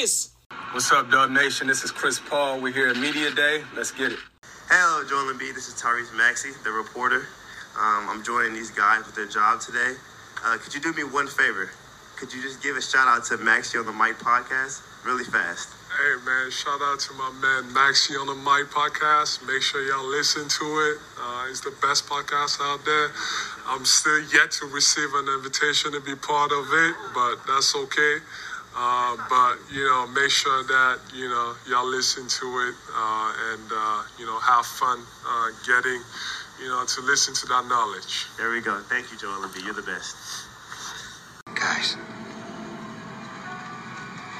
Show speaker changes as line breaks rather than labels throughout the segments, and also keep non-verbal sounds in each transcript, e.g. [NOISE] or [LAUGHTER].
this.
What's up, Dub Nation? This is Chris Paul. We're here at Media Day. Let's get it.
Hello, Joel Embiid. This is Tyrese Maxey, the reporter. Um, I'm joining these guys with their job today. Uh, could you do me one favor? Could you just give a shout out to Maxey on the Mic podcast really fast?
Hey man, shout out to my man Maxey on the Mic podcast. Make sure y'all listen to it. Uh, it's the best podcast out there. I'm still yet to receive an invitation to be part of it, but that's okay. Uh, but you know, make sure that you know y'all listen to it uh, and uh, you know have fun uh, getting you know to listen to that knowledge.
There we go. Thank you, Joel Embiid. You're the best.
Guys,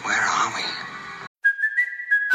where are we?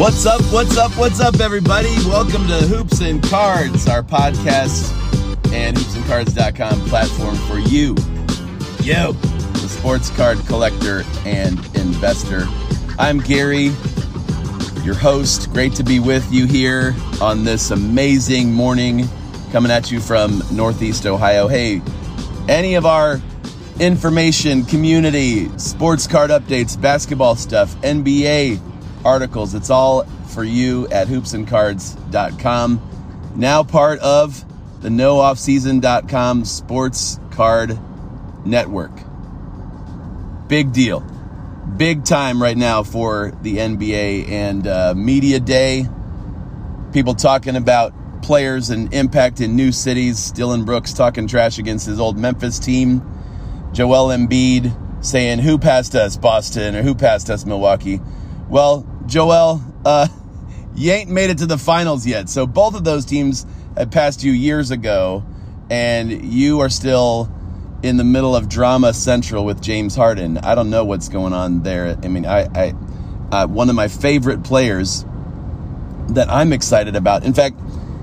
What's up? What's up? What's up, everybody? Welcome to Hoops and Cards, our podcast and hoopsandcards.com platform for you, you, the sports card collector and investor. I'm Gary, your host. Great to be with you here on this amazing morning, coming at you from Northeast Ohio. Hey, any of our information, community, sports card updates, basketball stuff, NBA articles. It's all for you at hoopsandcards.com. Now part of the nooffseason.com sports card network. Big deal. Big time right now for the NBA and uh, Media Day. People talking about players and impact in new cities. Dillon Brooks talking trash against his old Memphis team. Joel Embiid saying, Who passed us, Boston, or who passed us, Milwaukee? Well, Joel, uh, you ain't made it to the finals yet. So both of those teams had passed you years ago, and you are still in the middle of drama central with James Harden. I don't know what's going on there. I mean, I, I uh, one of my favorite players that I'm excited about. In fact,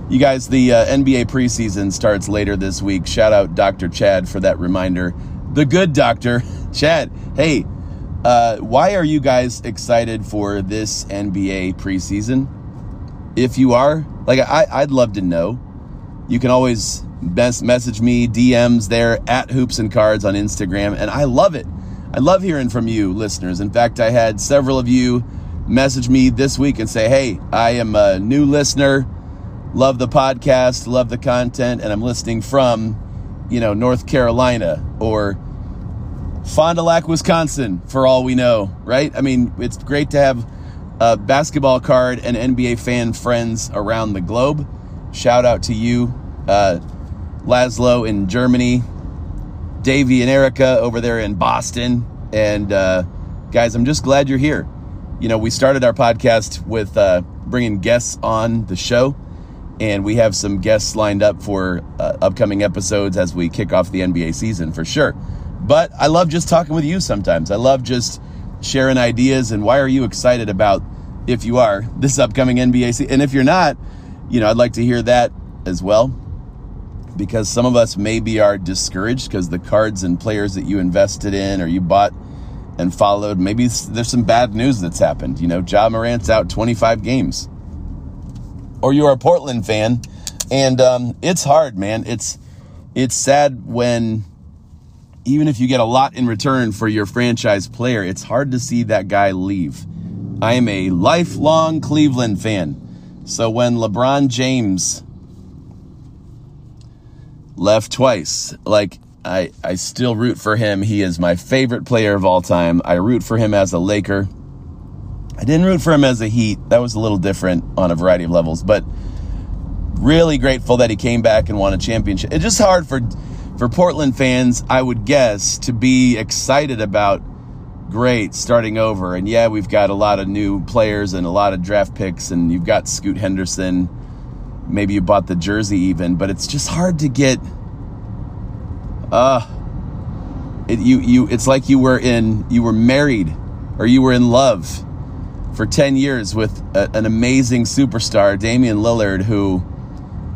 you guys, the uh, NBA preseason starts later this week. Shout out Dr. Chad for that reminder. The good doctor, [LAUGHS] Chad. Hey, uh, why are you guys excited for this NBA preseason? If you are, like, I, I'd love to know. You can always best message me, DMs there at Hoops and Cards on Instagram, and I love it. I love hearing from you, listeners. In fact, I had several of you message me this week and say, hey, I am a new listener, love the podcast, love the content, and I'm listening from, you know, North Carolina or Fond du Lac, Wisconsin, for all we know, right? I mean, it's great to have a basketball card and NBA fan friends around the globe. Shout out to you, uh, Laszlo in Germany, Davey and Erica over there in Boston. And uh, guys, I'm just glad you're here. You know, we started our podcast with uh, bringing guests on the show, and we have some guests lined up for uh, upcoming episodes as we kick off the NBA season for sure. But I love just talking with you sometimes. I love just sharing ideas. And why are you excited about, if you are, this upcoming NBA season? And if you're not, you know, I'd like to hear that as well. Because some of us maybe are discouraged because the cards and players that you invested in or you bought and followed, maybe there's some bad news that's happened. You know, Ja Morant's out 25 games. Or you're a Portland fan, and um, it's hard, man. It's it's sad when even if you get a lot in return for your franchise player, it's hard to see that guy leave. I am a lifelong Cleveland fan. So when LeBron James left twice, like I, I still root for him. He is my favorite player of all time. I root for him as a Laker. I didn't root for him as a Heat. That was a little different on a variety of levels, but really grateful that he came back and won a championship. It's just hard for for Portland fans, I would guess, to be excited about great starting over. And yeah, we've got a lot of new players and a lot of draft picks, and you've got Scoot Henderson. maybe you bought the jersey even, but it's just hard to get. Uh, it, you you it's like you were in you were married or you were in love for 10 years with a, an amazing superstar Damian Lillard who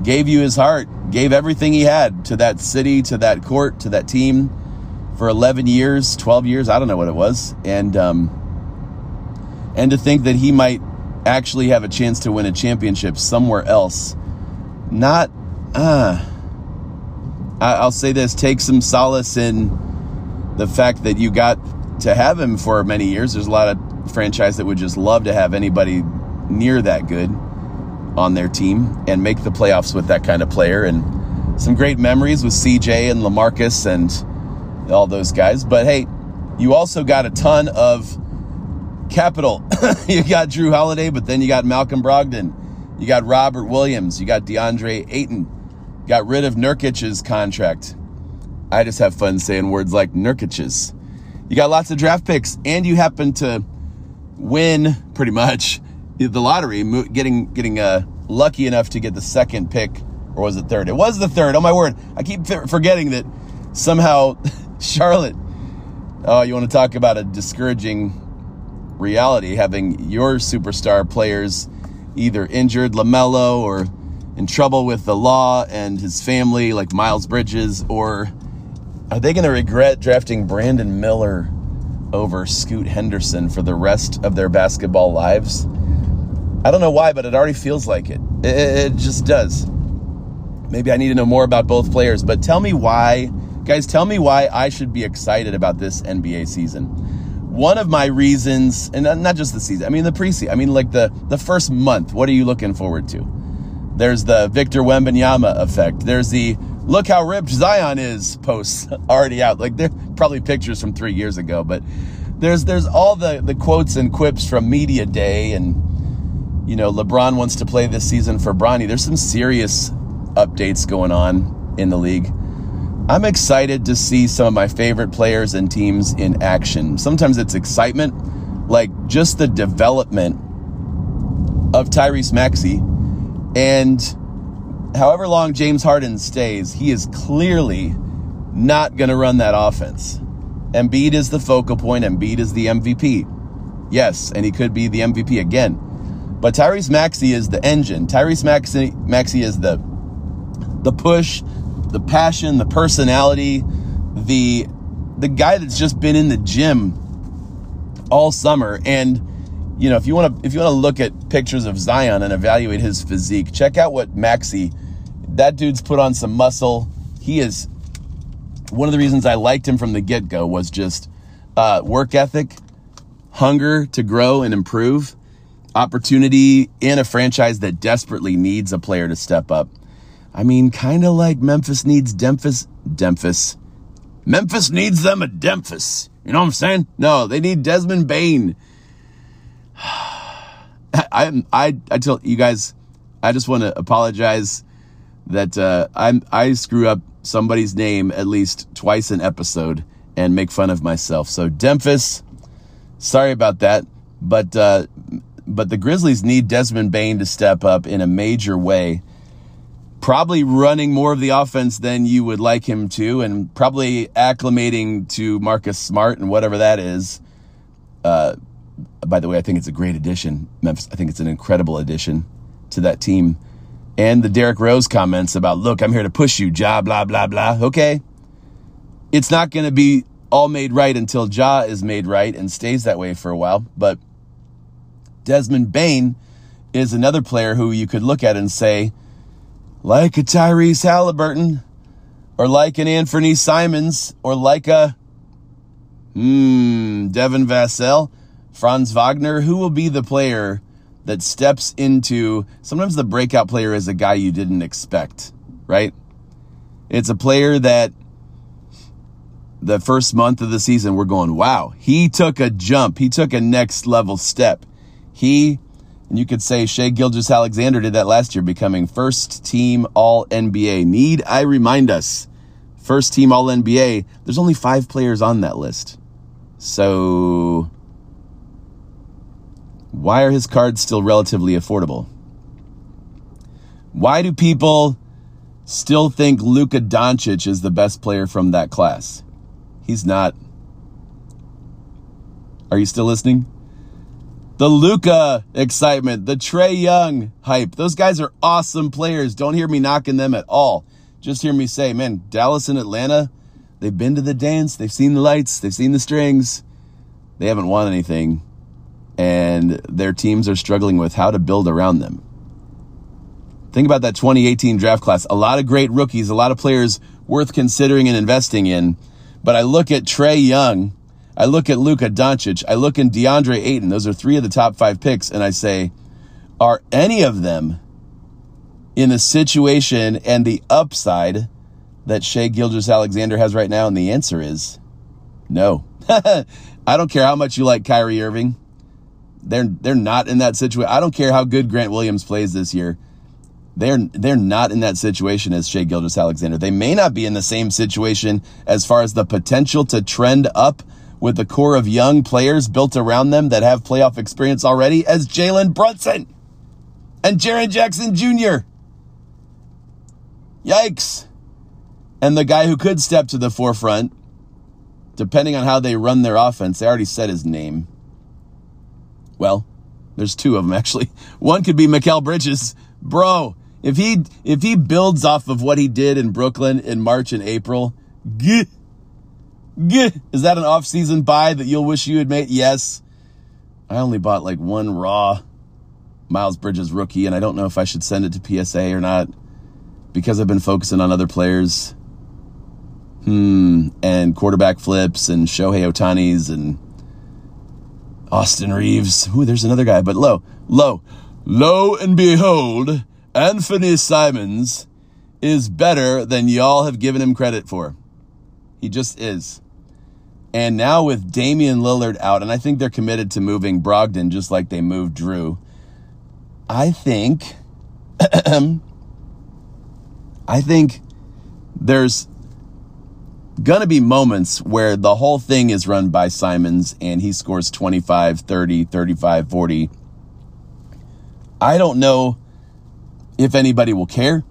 gave you his heart gave everything he had to that city to that court to that team for 11 years 12 years I don't know what it was and um and to think that he might actually have a chance to win a championship somewhere else not uh I, I'll say this take some solace in the fact that you got to have him for many years. There's a lot of franchise that would just love to have anybody near that good on their team and make the playoffs with that kind of player. And some great memories with CJ and Lamarcus and all those guys. But hey, you also got a ton of capital. [LAUGHS] you got Jrue Holiday, but then you got Malcolm Brogdon. You got Robert Williams. You got DeAndre Ayton. Got rid of Nurkic's contract. I just have fun saying words like Nurkic's. You got lots of draft picks, and you happen to win pretty much the lottery, getting getting uh, lucky enough to get the second pick, or was it third? It was the third. Oh my word! I keep forgetting that somehow [LAUGHS] Charlotte. Oh, you want to talk about a discouraging reality? Having your superstar players either injured, Lamelo, or in trouble with the law and his family, like Miles Bridges, or are they going to regret drafting Brandon Miller over Scoot Henderson for the rest of their basketball lives? I don't know why, but it already feels like it. It, it just does. Maybe I need to know more about both players, but tell me why, guys, tell me why I should be excited about this NBA season. One of my reasons, and not just the season, I mean the preseason, I mean like the, the first month, what are you looking forward to? There's the Victor Wembanyama effect. There's the look how ripped Zion is posts [LAUGHS] already out. Like they're probably pictures from three years ago, but there's there's all the the quotes and quips from media day, and you know LeBron wants to play this season for Bronny. There's some serious updates going on in the league. I'm excited to see some of my favorite players and teams in action. Sometimes it's excitement, like just the development of Tyrese Maxey and however long James Harden stays, he is clearly not going to run that offense. Embiid is the focal point. Embiid is the MVP. Yes, and he could be the MVP again. But Tyrese Maxey is the engine. Tyrese Maxey, Maxey is the the push, the passion, the personality, the the guy that's just been in the gym all summer and you know, if you want to if you want to look at pictures of Zion and evaluate his physique, check out what Maxey that dude's put on some muscle. He is one of the reasons I liked him from the get go was just uh, work ethic, hunger to grow and improve, opportunity in a franchise that desperately needs a player to step up. I mean, kind of like Memphis needs Demphis. Demphis. Memphis needs them a Demphis. You know what I'm saying? No, they need Desmond Bane. [SIGHS] I I I tell you guys, I just want to apologize that uh, I'm I screw up somebody's name at least twice an episode and make fun of myself. So Demphis, sorry about that, but uh, but the Grizzlies need Desmond Bane to step up in a major way. Probably running more of the offense than you would like him to, and probably acclimating to Marcus Smart and whatever that is. Uh, by the way, I think it's a great addition, Memphis. I think it's an incredible addition to that team and the Derrick Rose comments about, look, I'm here to push you, Ja, blah, blah, blah. Okay. It's not going to be all made right until Ja is made right and stays that way for a while. But Desmond Bane is another player who you could look at and say, like a Tyrese Halliburton, or like an Anthony Simons, or like a, hmm, Devin Vassell, Franz Wagner, who will be the player that steps into sometimes the breakout player is a guy you didn't expect, right? It's a player that the first month of the season we're going, wow, he took a jump. He took a next level step. He, and you could say Shai Gilgeous-Alexander did that last year, becoming first team All NBA. Need I remind us, first team All NBA, there's only five players on that list. So why are his cards still relatively affordable? Why do people still think Luka Doncic is the best player from that class? He's not. Are you still listening? The Luka excitement, the Trae Young hype. Those guys are awesome players. Don't hear me knocking them at all. Just hear me say, man, Dallas and Atlanta, they've been to the dance, they've seen the lights, they've seen the strings. They haven't won anything, and their teams are struggling with how to build around them. Think about that 2018 draft class. A lot of great rookies, a lot of players worth considering and investing in. But I look at Trae Young, I look at Luka Doncic, I look at DeAndre Ayton. Those are three of the top five picks, and I say, are any of them in the situation and the upside that Shai Gilgeous-Alexander has right now? And the answer is no. [LAUGHS] I don't care how much you like Kyrie Irving. They're they're not in that situation. I don't care how good Grant Williams plays this year. They're they're not in that situation as Shai Gilgeous-Alexander. They may not be in the same situation as far as the potential to trend up with the core of young players built around them that have playoff experience already as Jalen Brunson and Jaren Jackson Jr. Yikes. And the guy who could step to the forefront, depending on how they run their offense, they already said his name. Well, there's two of them [LAUGHS] actually. One could be Mikal Bridges. Bro, if he if he builds off of what he did in Brooklyn in March and April, gah, is that an off-season buy that you'll wish you had made? Yes. I only bought like one raw Miles Bridges rookie, and I don't know if I should send it to PSA or not because I've been focusing on other players. Hmm, and quarterback flips and Shohei Ohtani's and Austin Reaves. Ooh, there's another guy, but low, low, lo and behold, Anthony Simons is better than y'all have given him credit for. He just is. And now with Damian Lillard out, and I think they're committed to moving Brogdon just like they moved Jrue. I think, [CLEARS THROAT] I think there's gonna be moments where the whole thing is run by Simons and he scores 25, 30, 35, 40. I don't know if anybody will care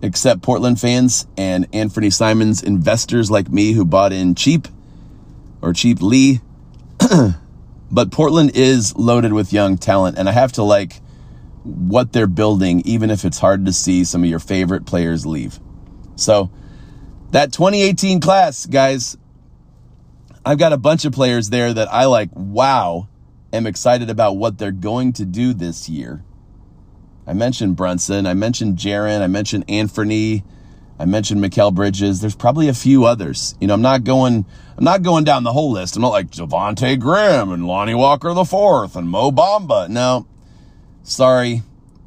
except Portland fans and Anthony Simons investors like me who bought in cheap or cheaply. [CLEARS THROAT] but Portland is loaded with young talent and I have to like what they're building even if it's hard to see some of your favorite players leave. So, that 2018 class, guys, I've got a bunch of players there that I like, wow, am excited about what they're going to do this year. I mentioned Brunson, I mentioned Jaren, I mentioned Anthony, I mentioned Mikal Bridges. There's probably a few others. You know, I'm not going I'm not going down the whole list. I'm not like Devonte Graham and Lonnie Walker the fourth and Mo Bamba. No. Sorry.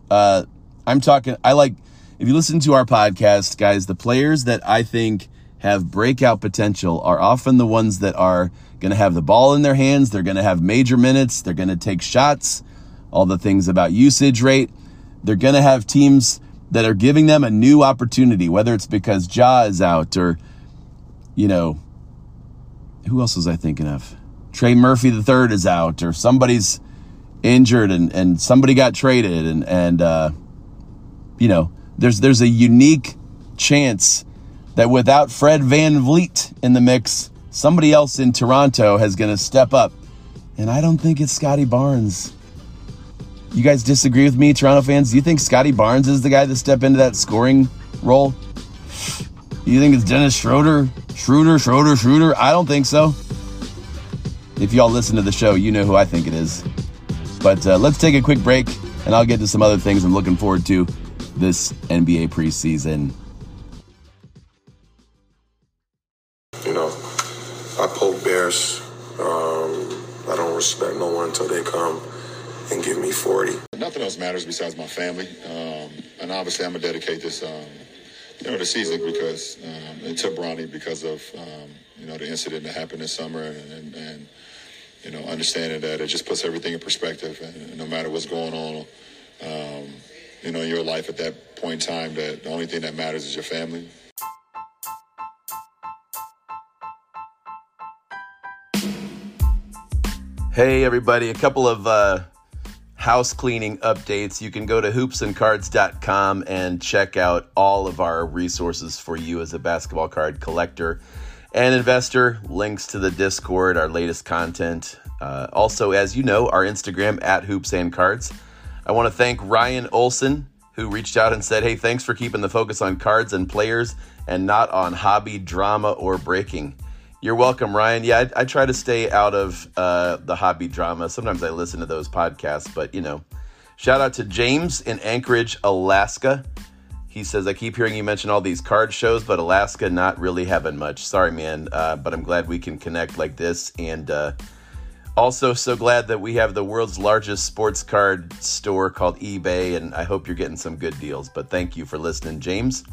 Uh I'm talking I like if you listen to our podcast, guys, the players that I think have breakout potential are often the ones that are going to have the ball in their hands. They're going to have major minutes. They're going to take shots, all the things about usage rate. They're going to have teams that are giving them a new opportunity, whether it's because Ja is out or, you know, who else was I thinking of? Trey Murphy the third is out or somebody's injured and, and somebody got traded and, and, uh, you know, there's there's a unique chance that without Fred Van VanVleet in the mix, somebody else in Toronto has going to step up. And I don't think it's Scottie Barnes. You guys disagree with me, Toronto fans? Do you think Scottie Barnes is the guy to step into that scoring role? Do you think it's Dennis Schroeder? Schroeder, Schroeder, Schroeder? I don't think so. If y'all listen to the show, you know who I think it is. But uh, let's take a quick break, and I'll get to some other things I'm looking forward to this NBA preseason.
You know, I poke bears. Um, I don't respect no one until they come and give me 40.
Nothing else matters besides my family. Um, and obviously, I'm going to dedicate this, um, you know, the season because, um, and to Bronny because of, um, you know, the incident that happened this summer and, and, and, you know, understanding that it just puts everything in perspective. And no matter what's going on, um, you know, in your life at that point in time, that the only thing that matters is your family.
Hey, everybody, a couple of uh, house cleaning updates, you can go to hoopsandcards.com and check out all of our resources for you as a basketball card collector and investor. Links to the Discord, our latest content. Uh, also, as you know, our Instagram at hoops and cards. I want to thank Ryan Olson, who reached out and said, Hey, thanks for keeping the focus on cards and players and not on hobby, drama, or breaking. You're welcome, Ryan. Yeah, I, I try to stay out of uh, the hobby drama. Sometimes I listen to those podcasts, but you know. Shout out to James in Anchorage, Alaska. He says, I keep hearing you mention all these card shows, but Alaska not really having much. Sorry, man, uh, but I'm glad we can connect like this. And uh, also, so glad that we have the world's largest sports card store called eBay, and I hope you're getting some good deals. But thank you for listening, James.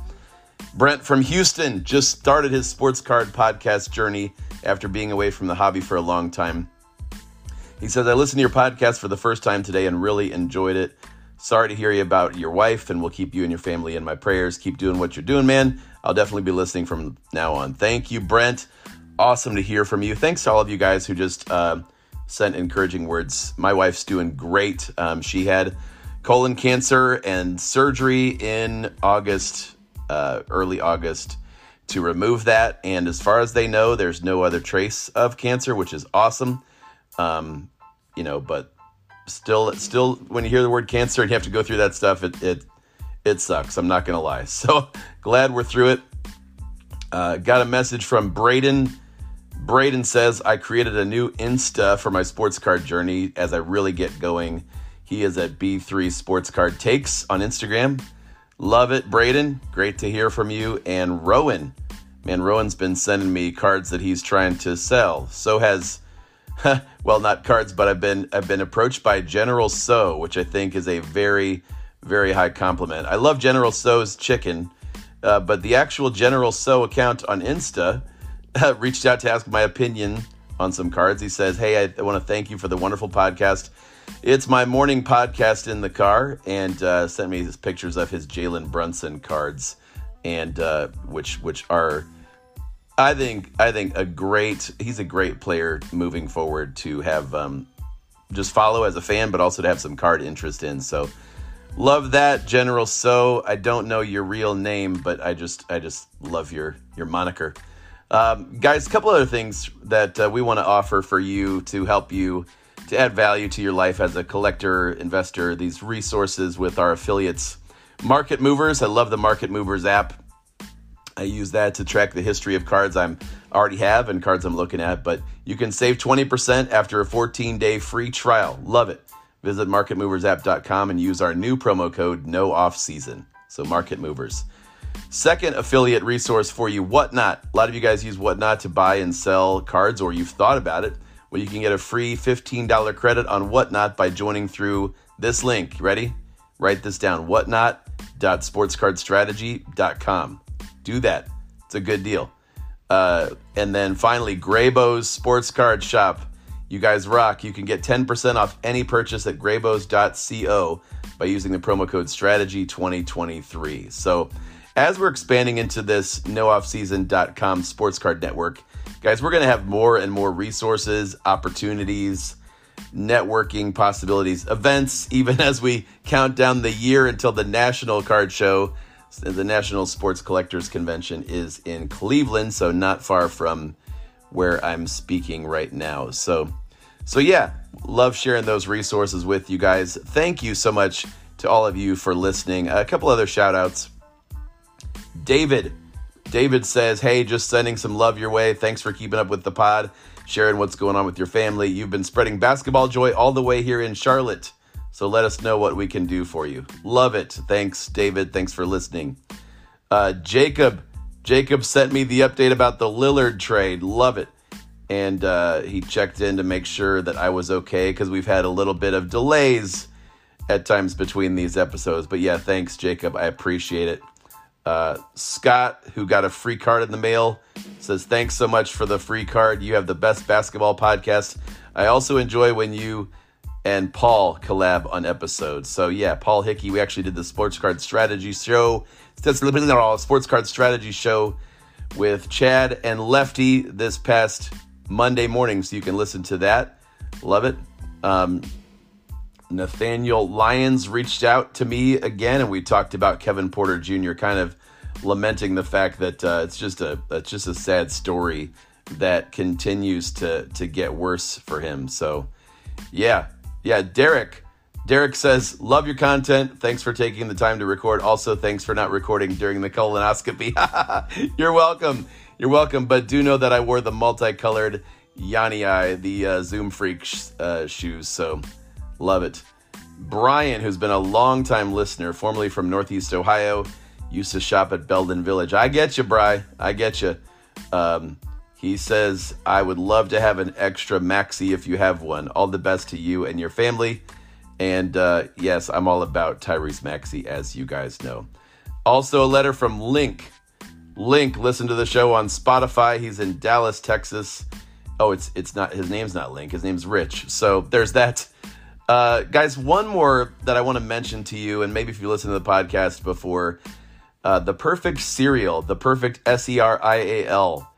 Brent from Houston just started his sports card podcast journey after being away from the hobby for a long time. He says, I listened to your podcast for the first time today and really enjoyed it. Sorry to hear you about your wife, and we'll keep you and your family in my prayers. Keep doing what you're doing, man. I'll definitely be listening from now on. Thank you, Brent. Awesome to hear from you. Thanks to all of you guys who just uh, sent encouraging words. My wife's doing great. Um, she had colon cancer and surgery in August uh, early August to remove that. And as far as they know, there's no other trace of cancer, which is awesome. Um, you know, but still, still, when you hear the word cancer and you have to go through that stuff, it it it sucks. I'm not gonna lie. [LAUGHS] So glad we're through it. Uh, got a message from Braden. Braden says, I created a new Insta for my sports card journey as I really get going. He is at B3 Sports Card Takes on Instagram. Love it, Braden. Great to hear from you. And Rowan. Man, Rowan's been sending me cards that he's trying to sell. So has [LAUGHS] well, not cards, but I've been I've been approached by General Tso, which I think is a very, very high compliment. I love General Tso's chicken, uh, but the actual General Tso account on Insta uh, [LAUGHS] reached out to ask my opinion on some cards. He says, "Hey, I, I want to thank you for the wonderful podcast. It's my morning podcast in the car, and uh, sent me his pictures of his Jalen Brunson cards, and uh, which which are, I think I think a great. He's a great player moving forward to have um, just follow as a fan, but also to have some card interest in. So love that, General. So I don't know your real name, but I just I just love your your moniker. Um, guys, a couple other things that uh, we want to offer for you to help you to add value to your life as a collector, investor, these resources with our affiliates. Market Movers, I love the Market Movers app. I use that to track the history of cards I'm already have and cards I'm looking at, but you can save 20% after a 14-day free trial. Love it. Visit marketmoversapp.com and use our new promo code no off season. So Market Movers. Second affiliate resource for you, Whatnot. A lot of you guys use Whatnot to buy and sell cards or you've thought about it. Well, you can get a free $15 credit on Whatnot by joining through this link. Ready? Write this down whatnot.sportscardstrategy.com. Do that. It's a good deal. Uh, and then finally, Graybo's Sports Card Shop. You guys rock. You can get 10% off any purchase at graybos.co by using the promo code strategy2023. So, as we're expanding into this nooffseason.com sports card network, Guys, we're going to have more and more resources, opportunities, networking possibilities, events, [LAUGHS] even as we count down the year until the National Card Show. The National Sports Collectors Convention is in Cleveland, so not far from where I'm speaking right now. So, so yeah, love sharing those resources with you guys. Thank you so much to all of you for listening. A couple other shout outs. David David says, Hey, just sending some love your way. Thanks for keeping up with the pod, sharing what's going on with your family. You've been spreading basketball joy all the way here in Charlotte. So let us know what we can do for you. Love it. Thanks, David. Thanks for listening. Uh, Jacob. Jacob sent me the update about the Lillard trade. Love it. And uh, he checked in to make sure that I was okay because we've had a little bit of delays at times between these episodes. But yeah, thanks, Jacob. I appreciate it. Uh, Scott, who got a free card in the mail, says, Thanks so much for the free card. You have the best basketball podcast. I also enjoy when you and Paul collab on episodes. So, yeah, Paul Hickey, we actually did the Sports Card Strategy show, Sports Card Strategy show with Chad and Lefty this past Monday morning. So, you can listen to that. Love it. Um, Nathaniel Lyons reached out to me again, and we talked about Kevin Porter Jr. kind of lamenting the fact that uh, it's just a it's just a sad story that continues to to get worse for him. So, yeah, yeah, Derek. Derek says, "Love your content. Thanks for taking the time to record. Also, thanks for not recording during the colonoscopy. [LAUGHS] You're welcome. You're welcome. But do know that I wore the multicolored Yanni Eye, the uh, Zoom Freak sh- uh, shoes. So, love it." Brian, who's been a longtime listener, formerly from Northeast Ohio, used to shop at Belden Village. I get you, Bry. I get you. Um, he says, I would love to have an extra Maxey if you have one. All the best to you and your family. And uh, yes, I'm all about Tyrese Maxey, as you guys know. Also, a letter from Link. Link, listen to the show on Spotify. He's in Dallas, Texas. Oh, it's it's not his name's not Link. His name's Rich. So there's that. Uh, guys, one more that I want to mention to you, and maybe if you listen to the podcast before, uh, the perfect serial, the perfect S E R I A L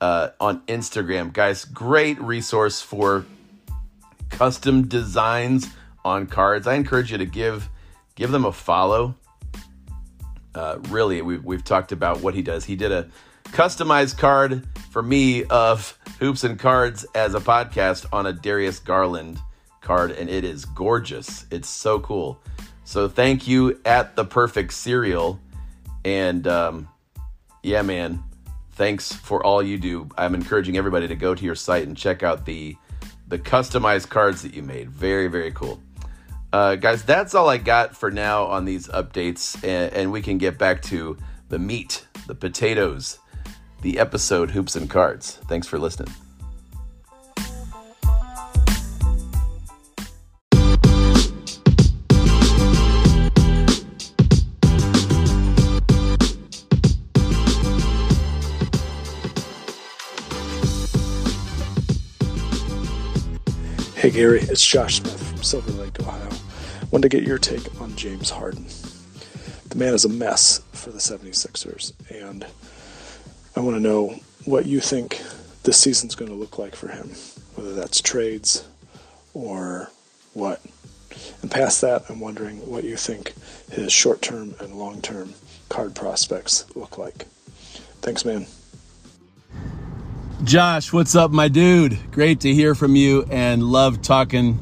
uh, on Instagram, guys. Great resource for custom designs on cards. I encourage you to give give them a follow. Uh, really, we've, we've talked about what he does. He did a customized card for me of hoops and cards as a podcast on a Darius Garland card, and it is gorgeous. It's so cool. So thank you at the perfect serial, and um, yeah, man, thanks for all you do. I'm encouraging everybody to go to your site and check out the the customized cards that you made. Very very cool. Uh, guys, that's all I got for now on these updates, and, and we can get back to the meat, the potatoes, the episode Hoops and Cards. Thanks for listening.
Hey Gary, it's Josh Smith from Silver Lake, Ohio. Wanted to get your take on James Harden. The man is a mess for the 76ers, and I want to know what you think this season's going to look like for him, whether that's trades or what. And past that, I'm wondering what you think his short term and long term card prospects look like. Thanks, man.
Josh, what's up, my dude? Great to hear from you and love talking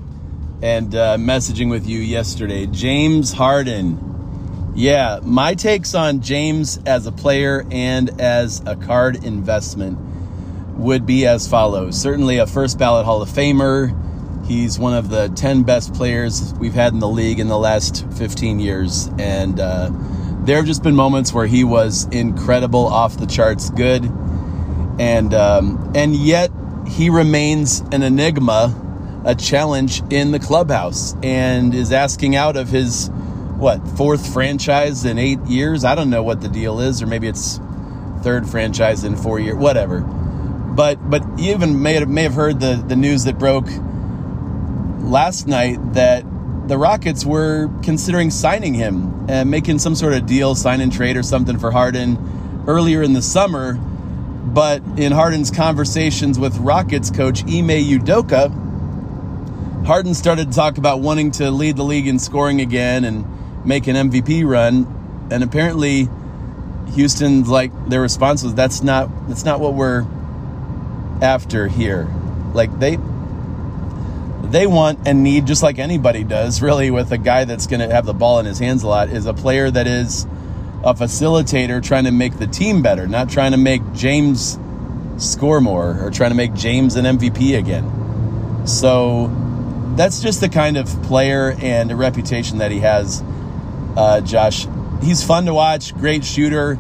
and uh, messaging with you yesterday. James Harden. Yeah, my takes on James as a player and as a card investment would be as follows. Certainly a first ballot Hall of Famer. He's one of the 10 best players we've had in the league in the last 15 years. And uh, there have just been moments where he was incredible, off the charts good and um, and yet he remains an enigma, a challenge in the clubhouse, and is asking out of his what fourth franchise in eight years. I don't know what the deal is, or maybe it's third franchise in four years, whatever. But but you even may have, may have heard the the news that broke last night that the Rockets were considering signing him and making some sort of deal, sign and trade or something for Harden earlier in the summer but in Harden's conversations with Rockets coach Ime Udoka, Harden started to talk about wanting to lead the league in scoring again and make an MVP run. And apparently, Houston's like their response was that's not that's not what we're after here. Like they they want and need just like anybody does really with a guy that's going to have the ball in his hands a lot is a player that is a facilitator trying to make the team better, not trying to make James score more or trying to make James an MVP again. So that's just the kind of player and a reputation that he has, uh, Josh. He's fun to watch, great shooter,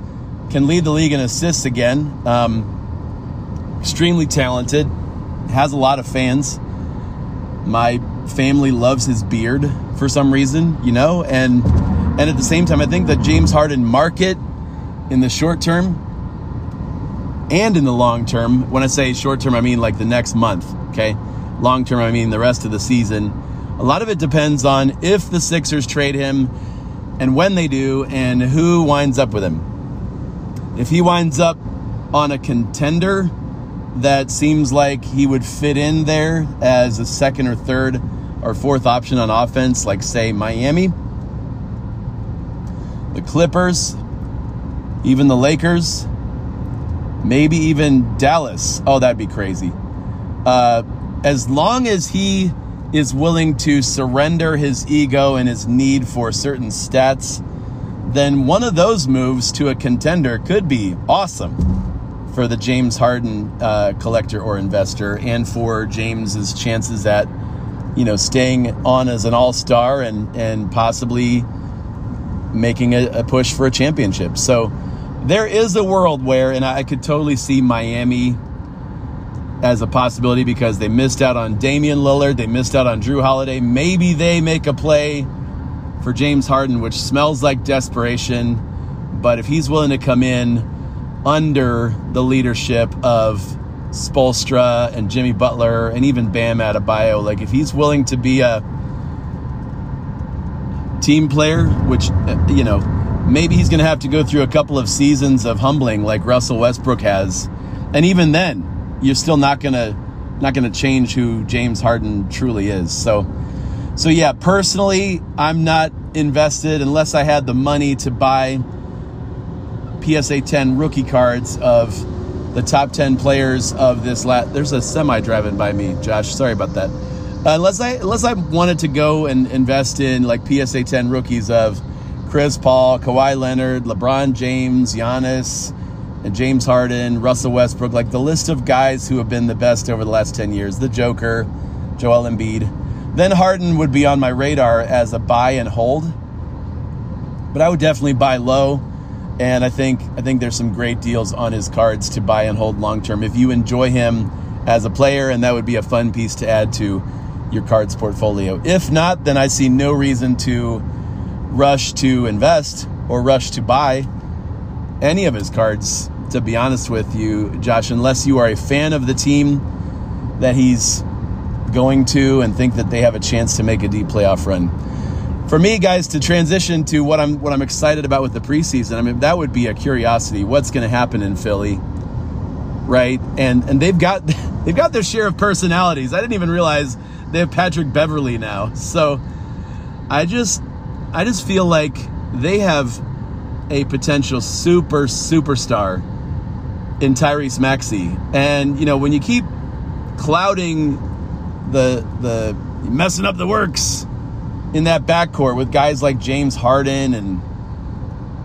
can lead the league in assists again. Um, extremely talented, has a lot of fans. My family loves his beard for some reason, you know, and and at the same time, I think the James Harden market in the short term and in the long term, when I say short term, I mean like the next month, okay? Long term, I mean the rest of the season. A lot of it depends on if the Sixers trade him and when they do and who winds up with him. If he winds up on a contender that seems like he would fit in there as a second or third or fourth option on offense, like, say, Miami, Clippers, even the Lakers, maybe even Dallas. Oh, that'd be crazy. Uh, as long as he is willing to surrender his ego and his need for certain stats, then one of those moves to a contender could be awesome for the James Harden uh, collector or investor, and for James's chances at, you know, staying on as an All Star and and possibly making a, a push for a championship. So there is a world where, and I could totally see Miami as a possibility because they missed out on Damian Lillard, they missed out on Jrue Holiday. Maybe they make a play for James Harden, which smells like desperation. But if he's willing to come in under the leadership of Spoelstra and Jimmy Butler and even Bam Adebayo, like if he's willing to be a team player, which, uh, you know, maybe he's going to have to go through a couple of seasons of humbling like Russell Westbrook has. And even then, you're still not going to not going to change who James Harden truly is. So so yeah, personally, I'm not invested unless I had the money to buy PSA 10 rookie cards of the top 10 players of this lat. there's a semi driving by me, Josh. Sorry about that. Unless I unless I wanted to go and invest in like PSA 10 rookies of Chris Paul, Kawhi Leonard, LeBron James, Giannis, and James Harden, Russell Westbrook, like the list of guys who have been the best over the last 10 years, the Joker, Joel Embiid. Then Harden would be on my radar as a buy and hold. But I would definitely buy low. And I think I think there's some great deals on his cards to buy and hold long term. If you enjoy him as a player, and that would be a fun piece to add to your cards portfolio. If not, then I see no reason to rush to invest or rush to buy any of his cards, to be honest with you, Josh, unless you are a fan of the team that he's going to and think that they have a chance to make a deep playoff run. For me, guys, to transition to what I'm what I'm excited about with the preseason, I mean that would be a curiosity. What's going to happen in Philly, right? And and they've got [LAUGHS] they've got their share of personalities. I didn't even realize they have Patrick Beverley now. So I just I just feel like they have a potential super superstar in Tyrese Maxey. And you know, when you keep clouding the the messing up the works in that backcourt with guys like James Harden and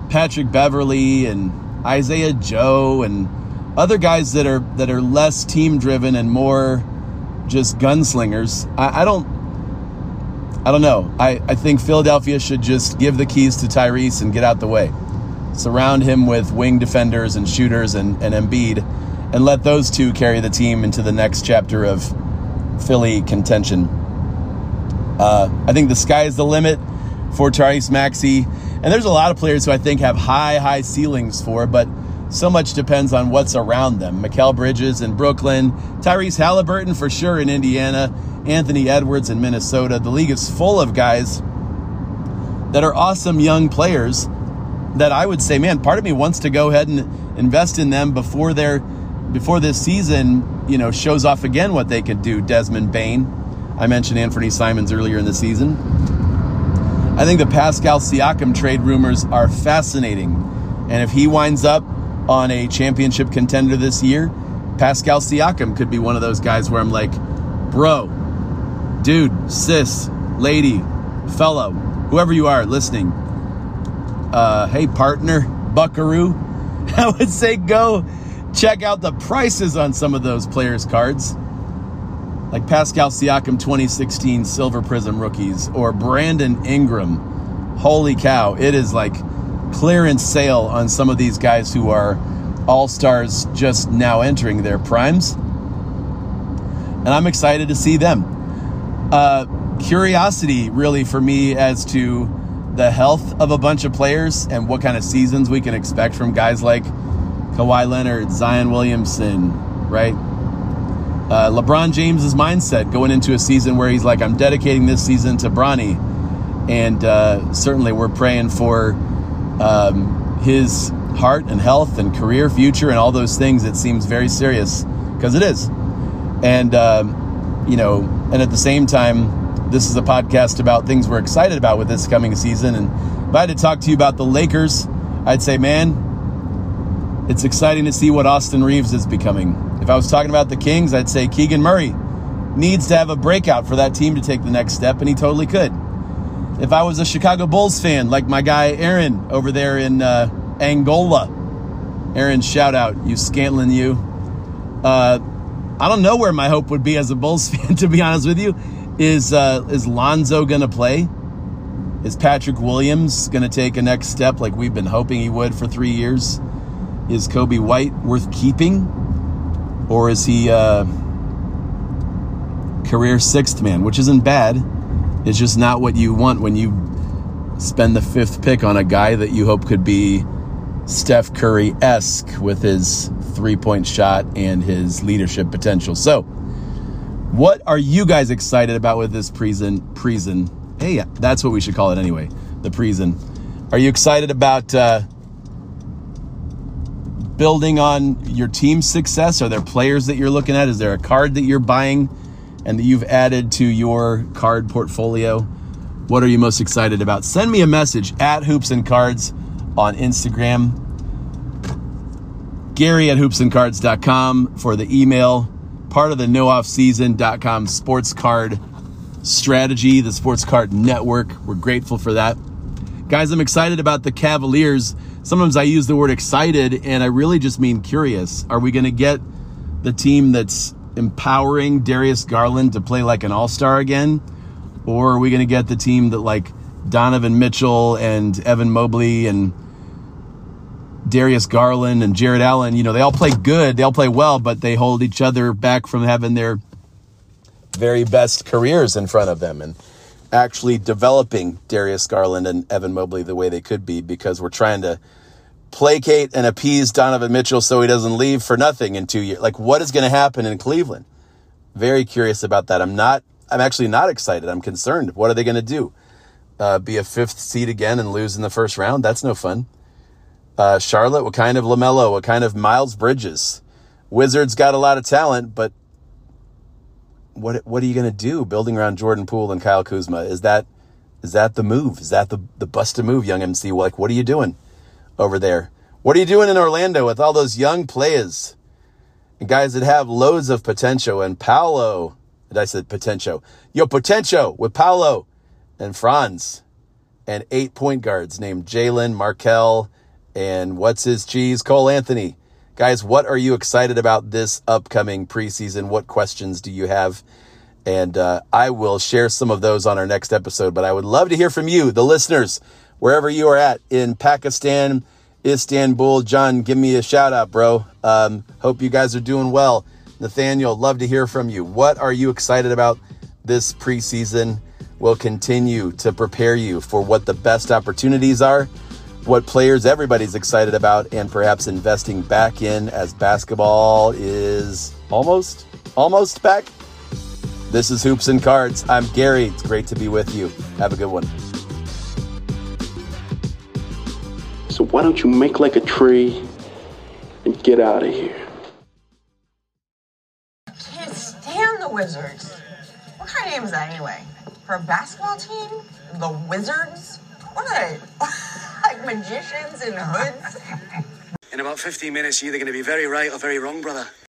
Patrick Beverley and Isaiah Joe and other guys that are that are less team driven and more just gunslingers. I, I don't I don't know. I, I think Philadelphia should just give the keys to Tyrese and get out the way. Surround him with wing defenders and shooters and, and Embiid and let those two carry the team into the next chapter of Philly contention. Uh, I think the sky is the limit for Tyrese Maxey. And there's a lot of players who I think have high, high ceilings for, but so much depends on what's around them. Mikal Bridges in Brooklyn, Tyrese Halliburton for sure in Indiana, Anthony Edwards in Minnesota. The league is full of guys that are awesome young players that I would say, man, part of me wants to go ahead and invest in them before they're before this season, you know, shows off again what they could do. Desmond Bane. I mentioned Anthony Simons earlier in the season. I think the Pascal Siakam trade rumors are fascinating, and if he winds up on a championship contender this year, Pascal Siakam could be one of those guys where I'm like, bro, dude, sis, lady, fellow, whoever you are listening, uh, hey partner, buckaroo, [LAUGHS] I would say go check out the prices on some of those players' cards. Like Pascal Siakam 2016 Silver Prism rookies or Brandon Ingram. Holy cow, it is like clearance sale on some of these guys who are all stars just now entering their primes. And I'm excited to see them. Uh, curiosity, really, for me as to the health of a bunch of players and what kind of seasons we can expect from guys like Kawhi Leonard, Zion Williamson, right? Uh, LeBron James's mindset going into a season where he's like, I'm dedicating this season to Bronny. And uh, certainly we're praying for um, his heart and health and career future and all those things. It seems very serious because it is. And, um, you know, and at the same time, this is a podcast about things we're excited about with this coming season. And if I had to talk to you about the Lakers, I'd say, man, it's exciting to see what Austin Reaves is becoming. If I was talking about the Kings, I'd say Keegan Murray needs to have a breakout for that team to take the next step, and he totally could. If I was a Chicago Bulls fan, like my guy Aaron over there in uh, Angola, Aaron, shout out, you Scantlin, you. Uh, I don't know where my hope would be as a Bulls [LAUGHS] fan, to be honest with you. Is uh, is Lonzo to play? Is Patrick Williams to take a next step like we've been hoping he would for three years? Is Coby White worth keeping? Or is he uh, career sixth man, which isn't bad? It's just not what you want when you spend the fifth pick on a guy that you hope could be Steph Curry esque with his three point shot and his leadership potential. So, what are you guys excited about with this prison? Prison. Hey, that's what we should call it anyway. The prison. Are you excited about uh, building on your team's success? Are there players that you're looking at? Is there a card that you're buying and that you've added to your card portfolio? What are you most excited about? Send me a message at Hoops and Cards on Instagram. Gary at hoopsandcards.com for the email. Part of the nooffseason.com sports card strategy, the sports card network. We're grateful for that. Guys, I'm excited about the Cavaliers. Sometimes I use the word excited and I really just mean curious. Are we going to get the team that's empowering Darius Garland to play like an all star again? Or are we going to get the team that like Donovan Mitchell and Evan Mobley and Darius Garland and Jarrett Allen, you know, they all play good, they all play well, but they hold each other back from having their very best careers in front of them and actually developing Darius Garland and Evan Mobley the way they could be because we're trying to placate and appease Donovan Mitchell so he doesn't leave for nothing in two years. Like, what is going to happen in Cleveland? Very curious about that. I'm not, I'm actually not excited. I'm concerned. What are they going to do? Uh, be a fifth seed again and lose in the first round? That's no fun. Uh, Charlotte, what kind of LaMelo? What kind of Miles Bridges? Wizards got a lot of talent, but what what are you going to do building around Jordan Poole and Kyle Kuzma? Is that is that the move? Is that the the bust a move, young MC? Like, what are you doing over there? What are you doing in Orlando with all those young players and guys that have loads of potential? And Paolo, did I said potential? Yo, potential with Paolo and Franz and eight point guards named Jalen, Markelle, and what's his cheese? Cole Anthony. Guys, what are you excited about this upcoming preseason? What questions do you have? And uh, I will share some of those on our next episode. But I would love to hear from you, the listeners, wherever you are at in Pakistan, Istanbul. John, give me a shout out, bro. Um, hope you guys are doing well. Nathaniel, love to hear from you. What are you excited about this preseason? We'll continue to prepare you for what the best opportunities are what players everybody's excited about and perhaps investing back in as basketball is almost almost back. This is Hoops and Cards. I'm Gary. It's great to be with you. Have a good one.
So why don't you make like a tree and get out of here?
I can't stand the Wizards. What kind of name is that anyway? For a basketball team? The Wizards? What are [LAUGHS] they? like magicians in hoods?
In about 15 minutes, you're either going to be very right or very wrong, brother.